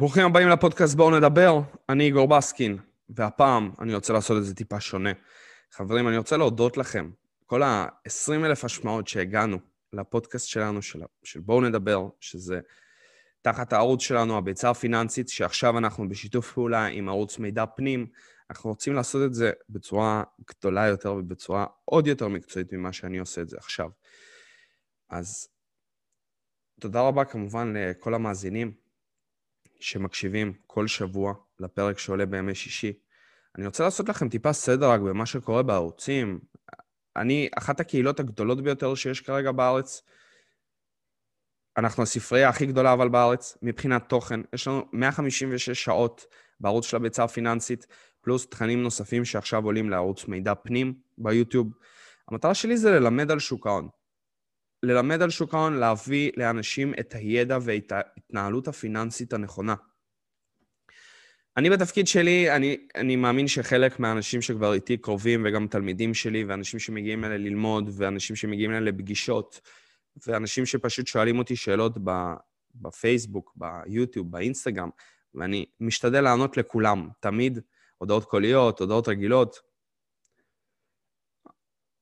ברוכים הבאים לפודקאסט בואו נדבר, אני איגור בסקין, והפעם אני רוצה לעשות את זה טיפה שונה. חברים, אני רוצה להודות לכם, כל ה-20 אלף השמעות שהגענו לפודקאסט שלנו, של, של בואו נדבר, שזה תחת הערוץ שלנו, הביצה הפיננסית, שעכשיו אנחנו בשיתוף פעולה עם ערוץ מידע פנים. אנחנו רוצים לעשות את זה בצורה גדולה יותר ובצורה עוד יותר מקצועית ממה שאני עושה את זה עכשיו. אז תודה רבה כמובן לכל המאזינים שמקשיבים כל שבוע לפרק שעולה בימי שישי. אני רוצה לעשות לכם טיפה סדר רק במה שקורה בערוצים. אני, אחת הקהילות הגדולות ביותר שיש כרגע בארץ, אנחנו הספרייה הכי גדולה אבל בארץ, מבחינת תוכן. יש לנו 156 שעות בערוץ של הביצה הפיננסית, פלוס תכנים נוספים שעכשיו עולים לערוץ מידע פנים ביוטיוב. המטרה שלי זה ללמד על שוק ההון. ללמד על שוק ההון, להביא לאנשים את הידע ואת ההתנהלות הפיננסית הנכונה. אני בתפקיד שלי, אני, אני מאמין שחלק מהאנשים שכבר איתי קרובים, וגם תלמידים שלי, ואנשים שמגיעים אליי ללמוד, ואנשים שמגיעים אליי לפגישות, ואנשים שפשוט שואלים אותי שאלות בפייסבוק, ביוטיוב, באינסטגרם, ואני משתדל לענות לכולם, תמיד, הודעות קוליות, הודעות רגילות.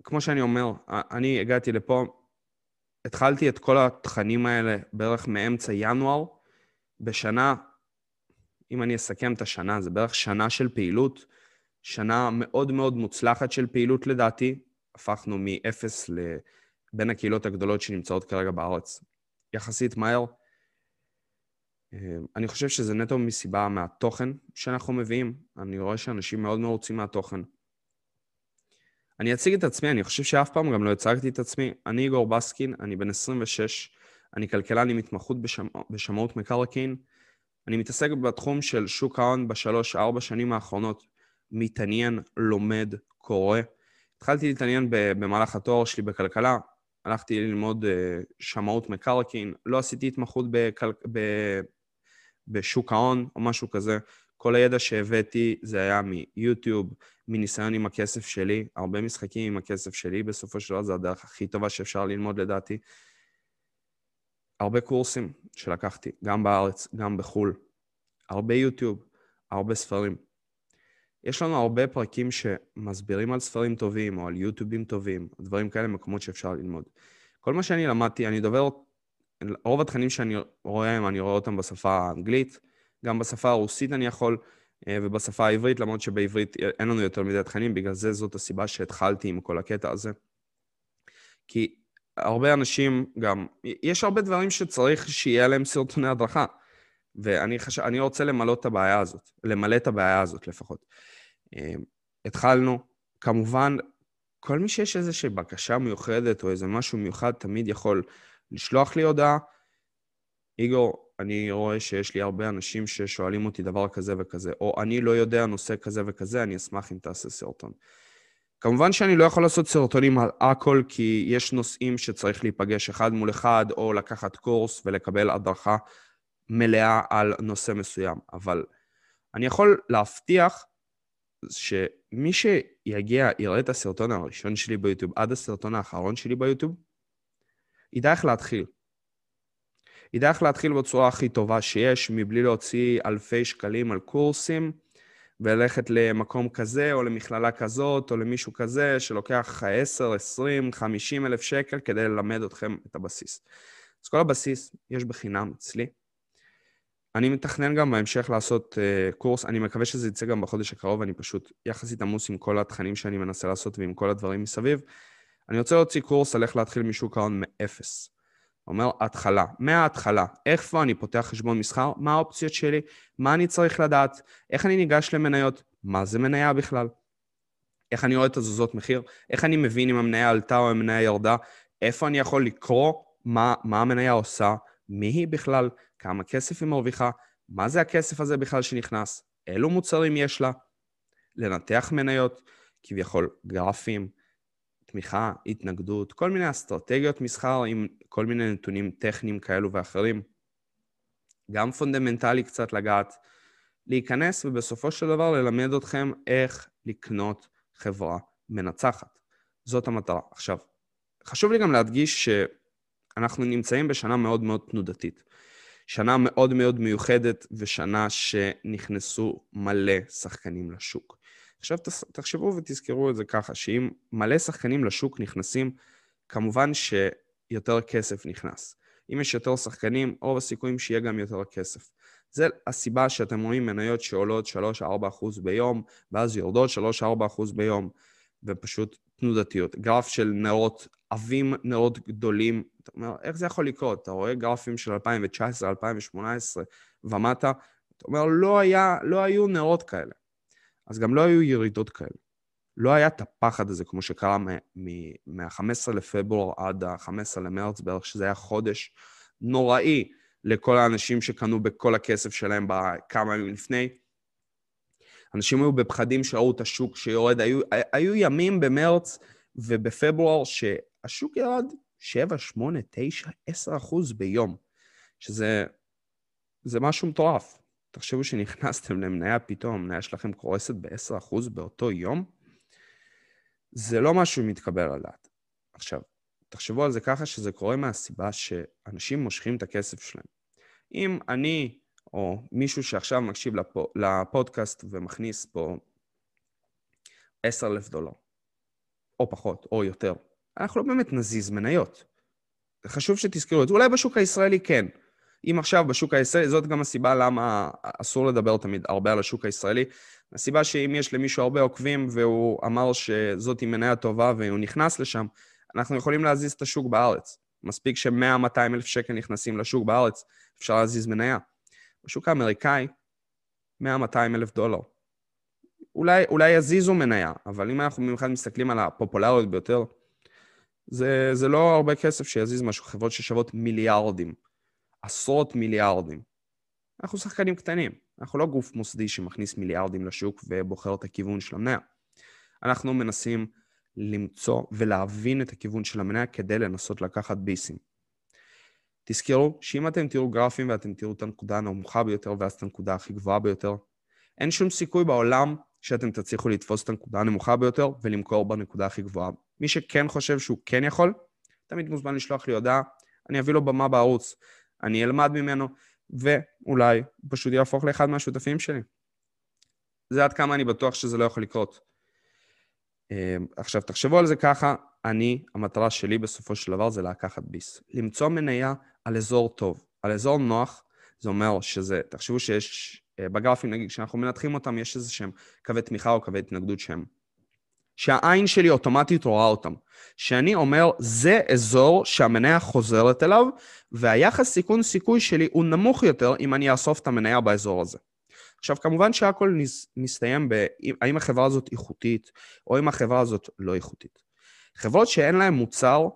כמו שאני אומר, אני הגעתי לפה התחלתי את כל התכנים האלה בערך מאמצע ינואר, בשנה, אם אני אסכם את השנה, זה בערך שנה של פעילות, שנה מאוד מאוד מוצלחת של פעילות לדעתי. הפכנו מ-0 לבין הקהילות הגדולות שנמצאות כרגע בארץ יחסית מהר. אני חושב שזה נטו מסיבה מהתוכן שאנחנו מביאים. אני רואה שאנשים מאוד מרוצים מהתוכן. אני אציג את עצמי, אני חושב שאף פעם גם לא הצגתי את עצמי. אני איגור בסקין, אני בן 26, אני כלכלן עם התמחות בשמ... בשמאות מקרקעין. אני מתעסק בתחום של שוק ההון בשלוש-ארבע שנים האחרונות. מתעניין, לומד, קורא. התחלתי להתעניין במהלך התואר שלי בכלכלה, הלכתי ללמוד uh, שמאות מקרקעין, לא עשיתי התמחות בכל... ב... בשוק ההון או משהו כזה. כל הידע שהבאתי זה היה מיוטיוב, מניסיון עם הכסף שלי, הרבה משחקים עם הכסף שלי, בסופו של דבר זו הדרך הכי טובה שאפשר ללמוד לדעתי. הרבה קורסים שלקחתי, גם בארץ, גם בחו"ל. הרבה יוטיוב, הרבה ספרים. יש לנו הרבה פרקים שמסבירים על ספרים טובים, או על יוטיובים טובים, דברים כאלה, מקומות שאפשר ללמוד. כל מה שאני למדתי, אני דובר, רוב התכנים שאני רואה, אני רואה אותם בשפה האנגלית, גם בשפה הרוסית אני יכול, אה, ובשפה העברית, למרות שבעברית אין לנו יותר מדי תכנים, בגלל זה זאת הסיבה שהתחלתי עם כל הקטע הזה. כי הרבה אנשים גם, יש הרבה דברים שצריך שיהיה להם סרטוני הדרכה, ואני חש... רוצה למלא את הבעיה הזאת, למלא את הבעיה הזאת לפחות. אה, התחלנו, כמובן, כל מי שיש איזושהי בקשה מיוחדת או איזה משהו מיוחד, תמיד יכול לשלוח לי הודעה. איגור, אני רואה שיש לי הרבה אנשים ששואלים אותי דבר כזה וכזה, או אני לא יודע נושא כזה וכזה, אני אשמח אם תעשה סרטון. כמובן שאני לא יכול לעשות סרטונים על הכל, כי יש נושאים שצריך להיפגש אחד מול אחד, או לקחת קורס ולקבל הדרכה מלאה על נושא מסוים. אבל אני יכול להבטיח שמי שיגיע, יראה את הסרטון הראשון שלי ביוטיוב עד הסרטון האחרון שלי ביוטיוב, ידע איך להתחיל. ידע איך להתחיל בצורה הכי טובה שיש, מבלי להוציא אלפי שקלים על קורסים, וללכת למקום כזה, או למכללה כזאת, או למישהו כזה, שלוקח 10, 20, 50 אלף שקל כדי ללמד אתכם את הבסיס. אז כל הבסיס יש בחינם אצלי. אני מתכנן גם בהמשך לעשות uh, קורס, אני מקווה שזה יצא גם בחודש הקרוב, אני פשוט יחסית עמוס עם כל התכנים שאני מנסה לעשות ועם כל הדברים מסביב. אני רוצה להוציא קורס על איך להתחיל משוק ההון מאפס. אומר התחלה, מההתחלה, איפה אני פותח חשבון מסחר, מה האופציות שלי, מה אני צריך לדעת, איך אני ניגש למניות, מה זה מניה בכלל, איך אני רואה את הזוזות מחיר, איך אני מבין אם המניה עלתה או המניה ירדה, איפה אני יכול לקרוא מה, מה המניה עושה, מי היא בכלל, כמה כסף היא מרוויחה, מה זה הכסף הזה בכלל שנכנס, אילו מוצרים יש לה, לנתח מניות, כביכול גרפים, תמיכה, התנגדות, כל מיני אסטרטגיות מסחר עם כל מיני נתונים טכניים כאלו ואחרים. גם פונדמנטלי קצת לגעת, להיכנס ובסופו של דבר ללמד אתכם איך לקנות חברה מנצחת. זאת המטרה. עכשיו, חשוב לי גם להדגיש שאנחנו נמצאים בשנה מאוד מאוד תנודתית. שנה מאוד מאוד מיוחדת ושנה שנכנסו מלא שחקנים לשוק. עכשיו תחשבו ותזכרו את זה ככה, שאם מלא שחקנים לשוק נכנסים, כמובן שיותר כסף נכנס. אם יש יותר שחקנים, רוב הסיכויים שיהיה גם יותר כסף. זה הסיבה שאתם רואים מניות שעולות 3-4% ביום, ואז יורדות 3-4% ביום, ופשוט תנודתיות. גרף של נרות, עבים נרות גדולים. אתה אומר, איך זה יכול לקרות? אתה רואה גרפים של 2019, 2018 ומטה, אתה אומר, לא, היה, לא היו נרות כאלה. אז גם לא היו ירידות כאלה. לא היה את הפחד הזה, כמו שקרה מה-15 לפברואר עד ה-15 למרץ בערך, שזה היה חודש נוראי לכל האנשים שקנו בכל הכסף שלהם בכמה ימים לפני. אנשים היו בפחדים שראו את השוק שיורד. היו, היו ימים במרץ ובפברואר שהשוק ירד 7, 8, 9, 10 אחוז ביום, שזה זה משהו מטורף. תחשבו שנכנסתם למניה פתאום, המניה שלכם קורסת ב-10 אחוז באותו יום, זה לא משהו מתקבל על הדעת. עכשיו, תחשבו על זה ככה שזה קורה מהסיבה שאנשים מושכים את הכסף שלהם. אם אני או מישהו שעכשיו מקשיב לפו, לפודקאסט ומכניס פה 10,000 דולר, או פחות, או יותר, אנחנו לא באמת נזיז מניות. חשוב שתזכרו את זה. אולי בשוק הישראלי כן. אם עכשיו בשוק הישראלי, זאת גם הסיבה למה אסור לדבר תמיד הרבה על השוק הישראלי. הסיבה שאם יש למישהו הרבה עוקבים והוא אמר שזאת מניה טובה והוא נכנס לשם, אנחנו יכולים להזיז את השוק בארץ. מספיק ש-100-200 אלף שקל נכנסים לשוק בארץ, אפשר להזיז מניה. בשוק האמריקאי, 100-200 אלף דולר. אולי, אולי יזיזו מניה, אבל אם אנחנו במיוחד מסתכלים על הפופולריות ביותר, זה, זה לא הרבה כסף שיזיז משהו, חברות ששוות מיליארדים, עשרות מיליארדים. אנחנו שחקנים קטנים, אנחנו לא גוף מוסדי שמכניס מיליארדים לשוק ובוחר את הכיוון של המניה. אנחנו מנסים למצוא ולהבין את הכיוון של המניה כדי לנסות לקחת ביסים. תזכרו שאם אתם תראו גרפים ואתם תראו את הנקודה הנמוכה ביותר ואז את הנקודה הכי גבוהה ביותר, אין שום סיכוי בעולם שאתם תצליחו לתפוס את הנקודה הנמוכה ביותר ולמכור בנקודה הכי גבוהה. מי שכן חושב שהוא כן יכול, תמיד מוזמן לשלוח לי הודעה, אני אביא לו במה בערוץ, אני אלמד ממנו, ואולי פשוט יהפוך לאחד מהשותפים שלי. זה עד כמה אני בטוח שזה לא יכול לקרות. אמ, עכשיו, תחשבו על זה ככה, אני, המטרה שלי בסופו של דבר זה לקחת ביס. למצוא מניה על אזור טוב, על אזור נוח, זה אומר שזה, תחשבו שיש, אה, בגרפים נגיד, כשאנחנו מנתחים אותם, יש איזה שהם קווי תמיכה או קווי התנגדות שהם, שהעין שלי אוטומטית רואה אותם. שאני אומר, זה אזור שהמניה חוזרת אליו, והיחס סיכון סיכוי שלי הוא נמוך יותר אם אני אאסוף את המניה באזור הזה. עכשיו, כמובן שהכל מסתיים בהאם החברה הזאת איכותית, או אם החברה הזאת לא איכותית. חברות שאין להן מוצר,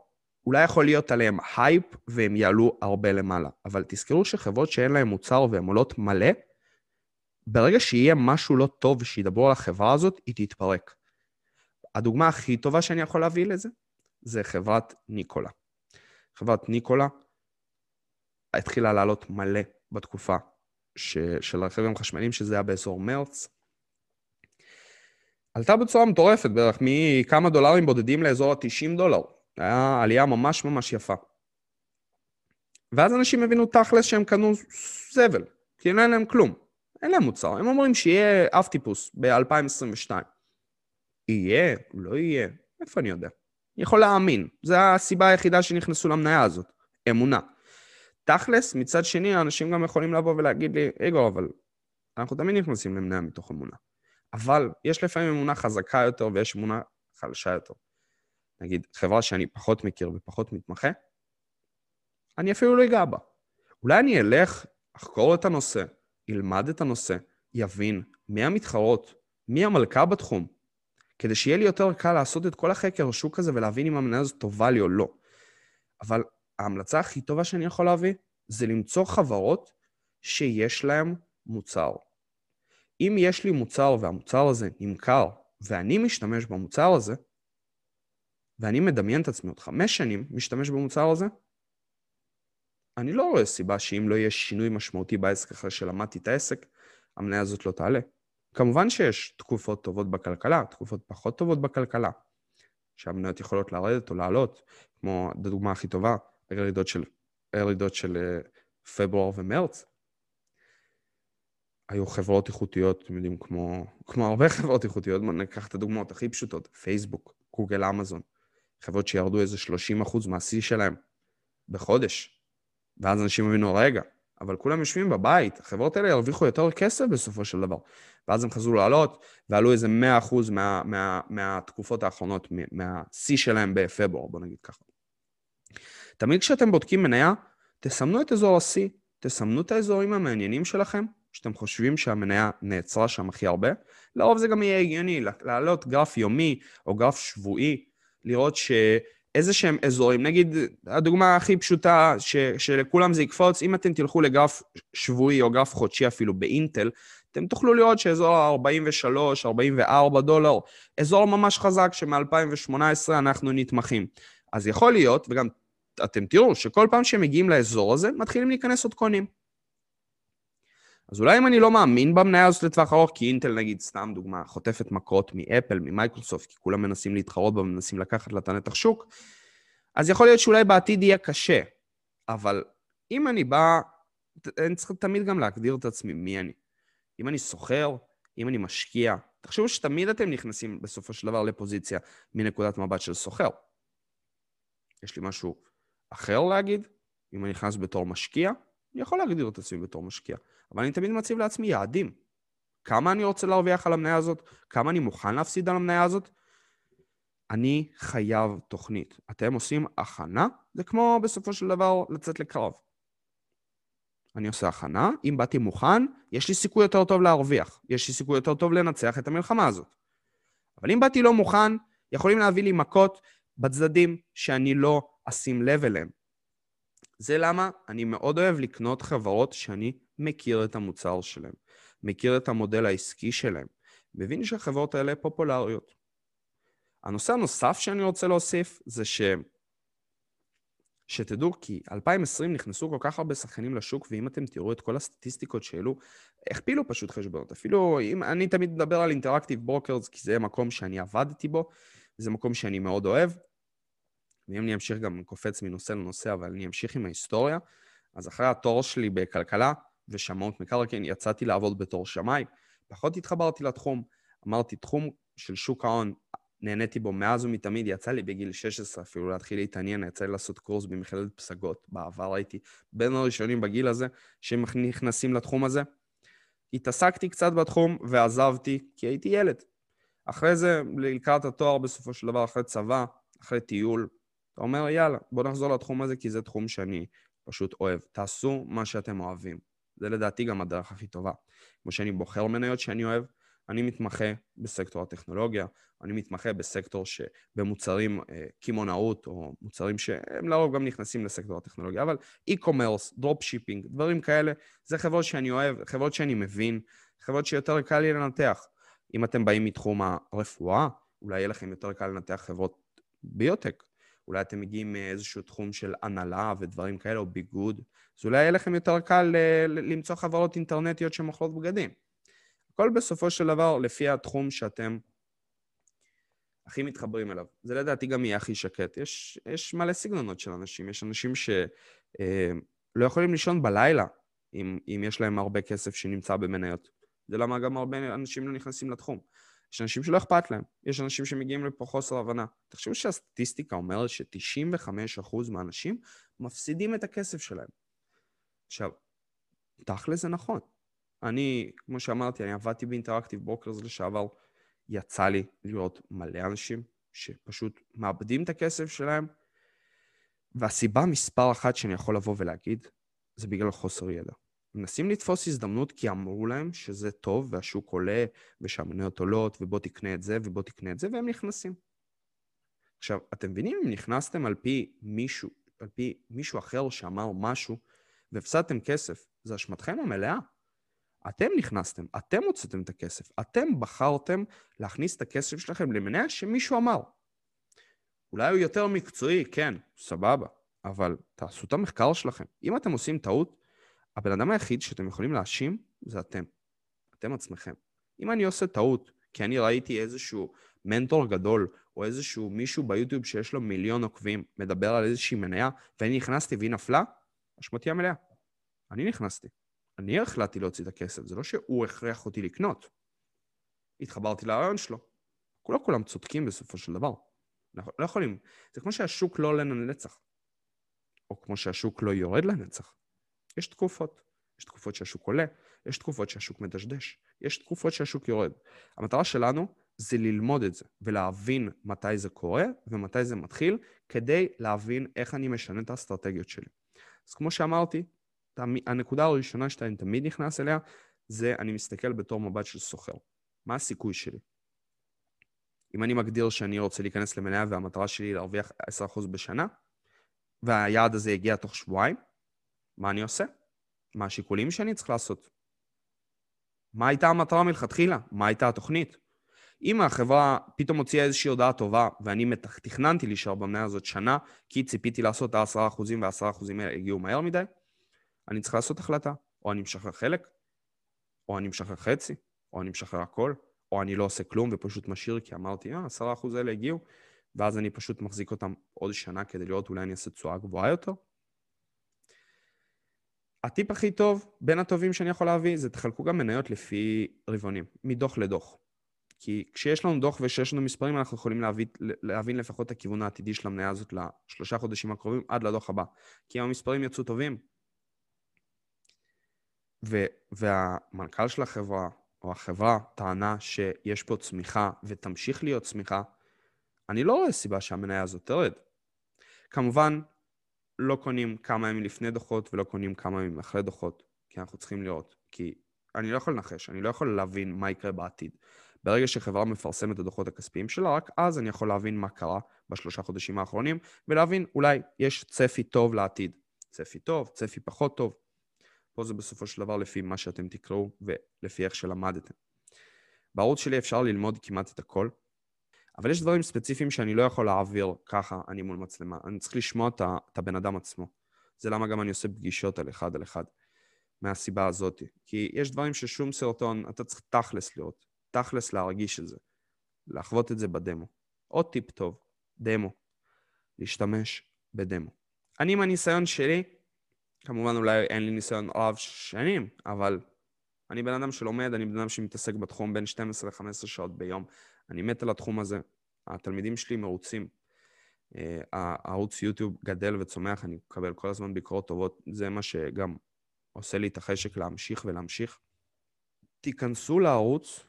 אולי יכול להיות עליהן הייפ והן יעלו הרבה למעלה, אבל תזכרו שחברות שאין להן מוצר והן עולות מלא, ברגע שיהיה משהו לא טוב ושידברו על החברה הזאת, היא תתפרק. הדוגמה הכי טובה שאני יכול להביא לזה, זה חברת ניקולה. חברת ניקולה התחילה לעלות מלא בתקופה ש, של רכבים חשמליים, שזה היה באזור מרץ. עלתה בצורה מטורפת, בערך מכמה דולרים בודדים לאזור ה-90 דולר. היה עלייה ממש ממש יפה. ואז אנשים הבינו תכלס שהם קנו זבל, כי אין להם כלום. אין להם מוצר. הם אומרים שיהיה אף טיפוס ב-2022. יהיה, לא יהיה, איפה אני יודע? יכול להאמין. זו הסיבה היחידה שנכנסו למניה הזאת, אמונה. תכלס, מצד שני, האנשים גם יכולים לבוא ולהגיד לי, איגור, אבל אנחנו תמיד נכנסים למניה מתוך אמונה. אבל יש לפעמים אמונה חזקה יותר ויש אמונה חלשה יותר. נגיד, חברה שאני פחות מכיר ופחות מתמחה, אני אפילו לא אגע בה. אולי אני אלך, אחקור את הנושא, ילמד את הנושא, יבין מי המתחרות, מי המלכה בתחום, כדי שיהיה לי יותר קל לעשות את כל החקר השוק הזה ולהבין אם המניה הזאת טובה לי או לא. אבל ההמלצה הכי טובה שאני יכול להביא זה למצוא חברות שיש להן מוצר. אם יש לי מוצר והמוצר הזה נמכר ואני משתמש במוצר הזה, ואני מדמיין את עצמי עוד חמש שנים משתמש במוצר הזה, אני לא רואה סיבה שאם לא יהיה שינוי משמעותי בעסק אחרי שלמדתי את העסק, המניה הזאת לא תעלה. כמובן שיש תקופות טובות בכלכלה, תקופות פחות טובות בכלכלה, שהמניות יכולות לרדת או לעלות, כמו הדוגמה הכי טובה, הירידות של, הירידות של פברואר ומרץ, היו חברות איכותיות, אתם יודעים, כמו, כמו הרבה חברות איכותיות, ניקח את הדוגמאות הכי פשוטות, פייסבוק, גוגל, אמזון, חברות שירדו איזה 30% מהשיא שלהם בחודש, ואז אנשים הבינו, רגע, אבל כולם יושבים בבית, החברות האלה ירוויחו יותר כסף בסופו של דבר. ואז הם חזרו לעלות, ועלו איזה 100% מה, מה, מהתקופות האחרונות, מהשיא שלהם בפברואר, בוא נגיד ככה. תמיד כשאתם בודקים מניה, תסמנו את אזור השיא, תסמנו את האזורים המעניינים שלכם, שאתם חושבים שהמניה נעצרה שם הכי הרבה. לרוב זה גם יהיה הגיוני, לעלות גרף יומי או גרף שבועי, לראות שאיזה שהם אזורים, נגיד, הדוגמה הכי פשוטה, ש, שלכולם זה יקפוץ, אם אתם תלכו לגרף שבועי או גרף חודשי אפילו באינטל, אתם תוכלו לראות שאזור ה-43, 44 דולר, אזור ממש חזק שמ-2018 אנחנו נתמכים. אז יכול להיות, וגם אתם תראו שכל פעם שהם מגיעים לאזור הזה, מתחילים להיכנס עוד קונים. אז אולי אם אני לא מאמין במניה הזאת לטווח ארוך, כי אינטל נגיד, סתם דוגמה, חוטפת מכות מאפל, ממייקרוסופט, כי כולם מנסים להתחרות בה ומנסים לקחת לה את הנתח שוק, אז יכול להיות שאולי בעתיד יהיה קשה. אבל אם אני בא, אני צריך תמיד גם להגדיר את עצמי מי אני. אם אני סוחר, אם אני משקיע, תחשבו שתמיד אתם נכנסים בסופו של דבר לפוזיציה מנקודת מבט של סוחר. יש לי משהו אחר להגיד? אם אני נכנס בתור משקיע, אני יכול להגדיר את עצמי בתור משקיע. אבל אני תמיד מציב לעצמי יעדים. כמה אני רוצה להרוויח על המניה הזאת? כמה אני מוכן להפסיד על המניה הזאת? אני חייב תוכנית. אתם עושים הכנה, זה כמו בסופו של דבר לצאת לקרב. אני עושה הכנה, אם באתי מוכן, יש לי סיכוי יותר טוב להרוויח. יש לי סיכוי יותר טוב לנצח את המלחמה הזאת. אבל אם באתי לא מוכן, יכולים להביא לי מכות בצדדים שאני לא אשים לב אליהם. זה למה אני מאוד אוהב לקנות חברות שאני מכיר את המוצר שלהם, מכיר את המודל העסקי שלהם, מבין שהחברות האלה פופולריות. הנושא הנוסף שאני רוצה להוסיף זה ש... שתדעו כי 2020 נכנסו כל כך הרבה שחקנים לשוק, ואם אתם תראו את כל הסטטיסטיקות שהעלו, הכפילו פשוט חשבונות. אפילו אם אני תמיד מדבר על Interactive Brokers, כי זה מקום שאני עבדתי בו, זה מקום שאני מאוד אוהב. ואם אני אמשיך גם, קופץ מנושא לנושא, אבל אני אמשיך עם ההיסטוריה, אז אחרי התואר שלי בכלכלה, ושמאות מקרקעין, יצאתי לעבוד בתור שמאי, פחות התחברתי לתחום. אמרתי, תחום של שוק ההון, נהניתי בו מאז ומתמיד, יצא לי בגיל 16 אפילו להתחיל להתעניין, יצא לי לעשות קורס במכללת פסגות. בעבר הייתי בין הראשונים בגיל הזה שנכנסים לתחום הזה. התעסקתי קצת בתחום ועזבתי כי הייתי ילד. אחרי זה, לקראת התואר בסופו של דבר, אחרי צבא, אחרי טיול, אתה אומר, יאללה, בוא נחזור לתחום הזה כי זה תחום שאני פשוט אוהב. תעשו מה שאתם אוהבים. זה לדעתי גם הדרך הכי טובה. כמו שאני בוחר מניות שאני אוהב, אני מתמחה בסקטור הטכנולוגיה, אני מתמחה בסקטור שבמוצרים אה, קמעונאות, או מוצרים שהם לרוב גם נכנסים לסקטור הטכנולוגיה, אבל e-commerce, drop shipping, דברים כאלה, זה חברות שאני אוהב, חברות שאני מבין, חברות שיותר קל לי לנתח. אם אתם באים מתחום הרפואה, אולי יהיה לכם יותר קל לנתח חברות ביוטק, אולי אתם מגיעים מאיזשהו תחום של הנהלה ודברים כאלה, או ביגוד, אז אולי יהיה לכם יותר קל אה, למצוא חברות אינטרנטיות שמוכרות בגדים. הכל בסופו של דבר לפי התחום שאתם הכי מתחברים אליו. זה לדעתי גם יהיה הכי שקט. יש, יש מלא סגנונות של אנשים. יש אנשים שלא אה, יכולים לישון בלילה אם, אם יש להם הרבה כסף שנמצא במניות. זה למה גם הרבה אנשים לא נכנסים לתחום. יש אנשים שלא אכפת להם, יש אנשים שמגיעים לפה מחוסר הבנה. תחשבו שהסטטיסטיקה אומרת ש-95% מהאנשים מפסידים את הכסף שלהם. עכשיו, תכל'ס זה נכון. אני, כמו שאמרתי, אני עבדתי ב Interactive Brokers לשעבר, יצא לי לראות מלא אנשים שפשוט מאבדים את הכסף שלהם, והסיבה מספר אחת שאני יכול לבוא ולהגיד, זה בגלל חוסר ידע. מנסים לתפוס הזדמנות כי אמרו להם שזה טוב והשוק עולה ושהמניות עולות ובוא תקנה את זה ובוא תקנה את זה והם נכנסים. עכשיו, אתם מבינים אם נכנסתם על פי מישהו, על פי מישהו אחר שאמר משהו והפסדתם כסף, זה אשמתכם המלאה. אתם נכנסתם, אתם הוצאתם את הכסף, אתם בחרתם להכניס את הכסף שלכם למניה שמישהו אמר. אולי הוא יותר מקצועי, כן, סבבה, אבל תעשו את המחקר שלכם. אם אתם עושים טעות, הבן אדם היחיד שאתם יכולים להאשים זה אתם. אתם עצמכם. אם אני עושה טעות, כי אני ראיתי איזשהו מנטור גדול, או איזשהו מישהו ביוטיוב שיש לו מיליון עוקבים, מדבר על איזושהי מניה, ואני נכנסתי והיא נפלה, אשמתי המלאה. אני נכנסתי. אני החלטתי להוציא את הכסף, זה לא שהוא הכריח אותי לקנות. התחברתי לרעיון שלו. לא כולם צודקים בסופו של דבר. לא יכולים. זה כמו שהשוק לא עולה לנצח. או כמו שהשוק לא יורד לנצח. יש תקופות. יש תקופות שהשוק עולה, יש תקופות שהשוק מדשדש, יש תקופות שהשוק יורד. המטרה שלנו זה ללמוד את זה, ולהבין מתי זה קורה ומתי זה מתחיל, כדי להבין איך אני משנה את האסטרטגיות שלי. אז כמו שאמרתי, הנקודה הראשונה שאתה תמיד נכנס אליה, זה אני מסתכל בתור מבט של סוחר. מה הסיכוי שלי? אם אני מגדיר שאני רוצה להיכנס למניה והמטרה שלי היא להרוויח 10% בשנה, והיעד הזה יגיע תוך שבועיים, מה אני עושה? מה השיקולים שאני צריך לעשות? מה הייתה המטרה מלכתחילה? מה הייתה התוכנית? אם החברה פתאום הוציאה איזושהי הודעה טובה, ואני תכננתי להישאר במניה הזאת שנה, כי ציפיתי לעשות את ה-10% וה-10% האלה הגיעו מהר מדי, אני צריך לעשות החלטה. או אני משחרר חלק, או אני משחרר חצי, או אני משחרר הכל, או אני לא עושה כלום ופשוט משאיר כי אמרתי, אה, 10% האלה הגיעו, ואז אני פשוט מחזיק אותם עוד שנה כדי לראות אולי אני אעשה תשואה גבוהה יותר. הטיפ הכי טוב, בין הטובים שאני יכול להביא, זה תחלקו גם מניות לפי רבעונים, מדוח לדוח. כי כשיש לנו דוח וכשיש לנו מספרים, אנחנו יכולים להבין, להבין לפחות את הכיוון העתידי של המניה הזאת לשלושה חודשים הקרובים עד לדוח הבא. כי אם המספרים יצאו טובים, ו, והמנכ"ל של החברה, או החברה, טענה שיש פה צמיחה ותמשיך להיות צמיחה, אני לא רואה סיבה שהמניה הזאת תרד. כמובן, לא קונים כמה ימים לפני דוחות ולא קונים כמה ימים אחרי דוחות, כי אנחנו צריכים לראות. כי אני לא יכול לנחש, אני לא יכול להבין מה יקרה בעתיד. ברגע שחברה מפרסמת את הדוחות הכספיים שלה, רק אז אני יכול להבין מה קרה בשלושה חודשים האחרונים, ולהבין אולי יש צפי טוב לעתיד. צפי טוב, צפי פחות טוב. פה זה בסופו של דבר לפי מה שאתם תקראו ולפי איך שלמדתם. בערוץ שלי אפשר ללמוד כמעט את הכל, אבל יש דברים ספציפיים שאני לא יכול להעביר ככה, אני מול מצלמה. אני צריך לשמוע את הבן אדם עצמו. זה למה גם אני עושה פגישות על אחד על אחד. מהסיבה הזאת. כי יש דברים ששום סרטון, אתה צריך תכלס לראות. תכלס להרגיש את זה. לחוות את זה בדמו. עוד טיפ טוב, דמו. להשתמש בדמו. אני עם הניסיון שלי, כמובן אולי אין לי ניסיון רב שנים, אבל אני בן אדם שלומד, אני בן אדם שמתעסק בתחום בין 12 ל-15 שעות ביום. אני מת על התחום הזה. התלמידים שלי מרוצים. אה, הערוץ יוטיוב גדל וצומח, אני מקבל כל הזמן ביקורות טובות. זה מה שגם עושה לי את החשק להמשיך ולהמשיך. תיכנסו לערוץ,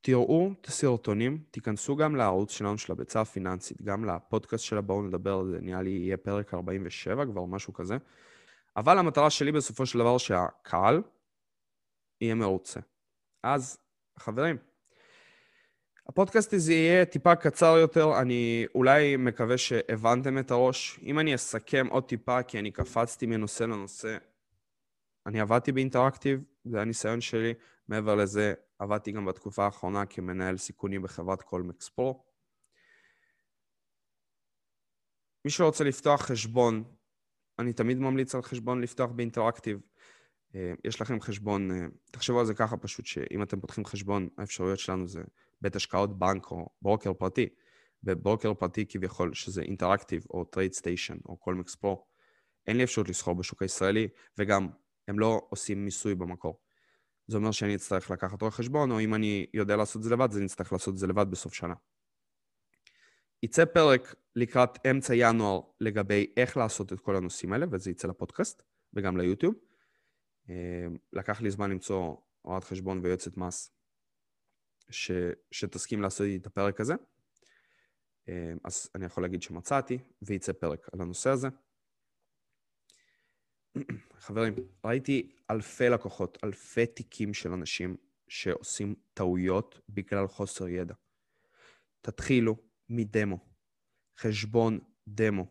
תראו את הסרטונים, תיכנסו גם לערוץ שלנו של הביצה הפיננסית, גם לפודקאסט שלה, בואו נדבר על זה, נראה לי יהיה פרק 47 כבר, משהו כזה. אבל המטרה שלי בסופו של דבר שהקהל יהיה מרוצה. אז, חברים, הפודקאסט הזה יהיה טיפה קצר יותר, אני אולי מקווה שהבנתם את הראש. אם אני אסכם עוד טיפה, כי אני קפצתי מנושא לנושא, אני עבדתי באינטראקטיב, זה הניסיון שלי. מעבר לזה, עבדתי גם בתקופה האחרונה כמנהל סיכונים בחברת קולמקס פרו. מי שרוצה לפתוח חשבון, אני תמיד ממליץ על חשבון לפתוח באינטראקטיב. אה, יש לכם חשבון, אה, תחשבו על זה ככה פשוט, שאם אתם פותחים חשבון, האפשרויות שלנו זה בית השקעות בנק או ברוקר פרטי, וברוקר פרטי כביכול, שזה אינטראקטיב או טרייד סטיישן או קולמקס פרו, אין לי אפשרות לסחור בשוק הישראלי, וגם הם לא עושים מיסוי במקור. זה אומר שאני אצטרך לקחת רואה חשבון, או אם אני יודע לעשות את זה לבד, אז אני אצטרך לעשות את זה לבד בסוף שנה. יצא פרק לקראת אמצע ינואר לגבי איך לעשות את כל הנושאים האלה, וזה יצא לפודקאסט וגם ליוטיוב. אה, לקח לי זמן למצוא רואת חשבון ויועצת מס ש, שתסכים לעשות את הפרק הזה. אה, אז אני יכול להגיד שמצאתי, וייצא פרק על הנושא הזה. חברים, ראיתי אלפי לקוחות, אלפי תיקים של אנשים שעושים טעויות בגלל חוסר ידע. תתחילו מדמו, חשבון דמו.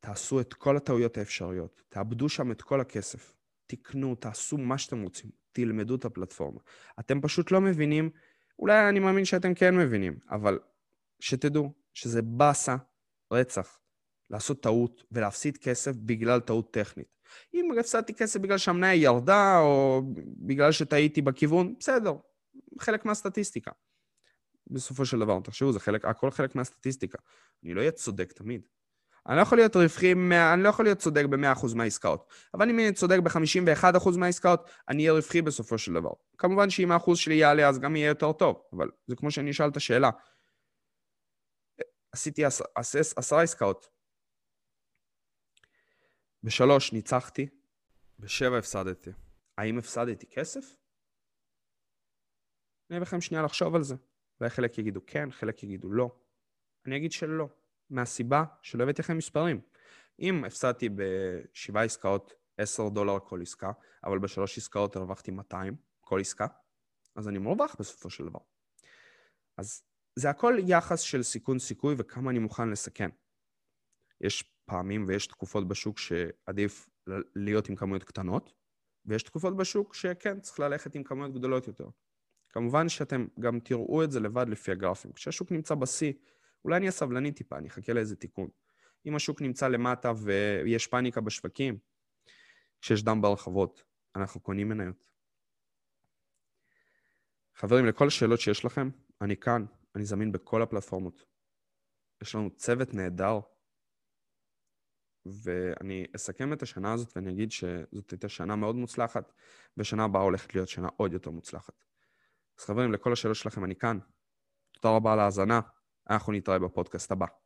תעשו את כל הטעויות האפשריות, תאבדו שם את כל הכסף, תקנו, תעשו מה שאתם רוצים, תלמדו את הפלטפורמה. אתם פשוט לא מבינים, אולי אני מאמין שאתם כן מבינים, אבל שתדעו שזה באסה רצח. לעשות טעות ולהפסיד כסף בגלל טעות טכנית. אם הפסדתי כסף בגלל שהמניה ירדה, או בגלל שטעיתי בכיוון, בסדר, חלק מהסטטיסטיקה. בסופו של דבר, תחשבו, זה חלק, הכל חלק מהסטטיסטיקה. אני לא אהיה צודק תמיד, אני לא יכול להיות רווחי, אני לא יכול להיות צודק ב-100% מהעסקאות. אבל אם אני צודק ב-51% מהעסקאות, אני אהיה רווחי בסופו של דבר. כמובן שאם האחוז שלי יעלה, אז גם יהיה יותר טוב, אבל זה כמו שאני אשאל את השאלה. עשיתי עשר, עשר, עשרה עסקאות. בשלוש ניצחתי, בשבע הפסדתי. האם הפסדתי כסף? אני אביא לכם שנייה לחשוב על זה. וחלק יגידו כן, חלק יגידו לא. אני אגיד שלא, מהסיבה שלא הבאתי לכם מספרים. אם הפסדתי בשבעה עסקאות 10 דולר כל עסקה, אבל בשלוש עסקאות הרווחתי 200 כל עסקה, אז אני מרווח בסופו של דבר. אז זה הכל יחס של סיכון סיכוי וכמה אני מוכן לסכן. יש פעמים ויש תקופות בשוק שעדיף להיות עם כמויות קטנות, ויש תקופות בשוק שכן, צריך ללכת עם כמויות גדולות יותר. כמובן שאתם גם תראו את זה לבד לפי הגרפים. כשהשוק נמצא בשיא, אולי אני אהיה סבלני טיפה, אני אחכה לאיזה תיקון. אם השוק נמצא למטה ויש פאניקה בשווקים, כשיש דם ברחבות, אנחנו קונים מניות. חברים, לכל השאלות שיש לכם, אני כאן, אני זמין בכל הפלטפורמות. יש לנו צוות נהדר, ואני אסכם את השנה הזאת ואני אגיד שזאת הייתה שנה מאוד מוצלחת, ושנה הבאה הולכת להיות שנה עוד יותר מוצלחת. אז חברים, לכל השאלות שלכם אני כאן. תודה רבה על ההאזנה, אנחנו נתראה בפודקאסט הבא.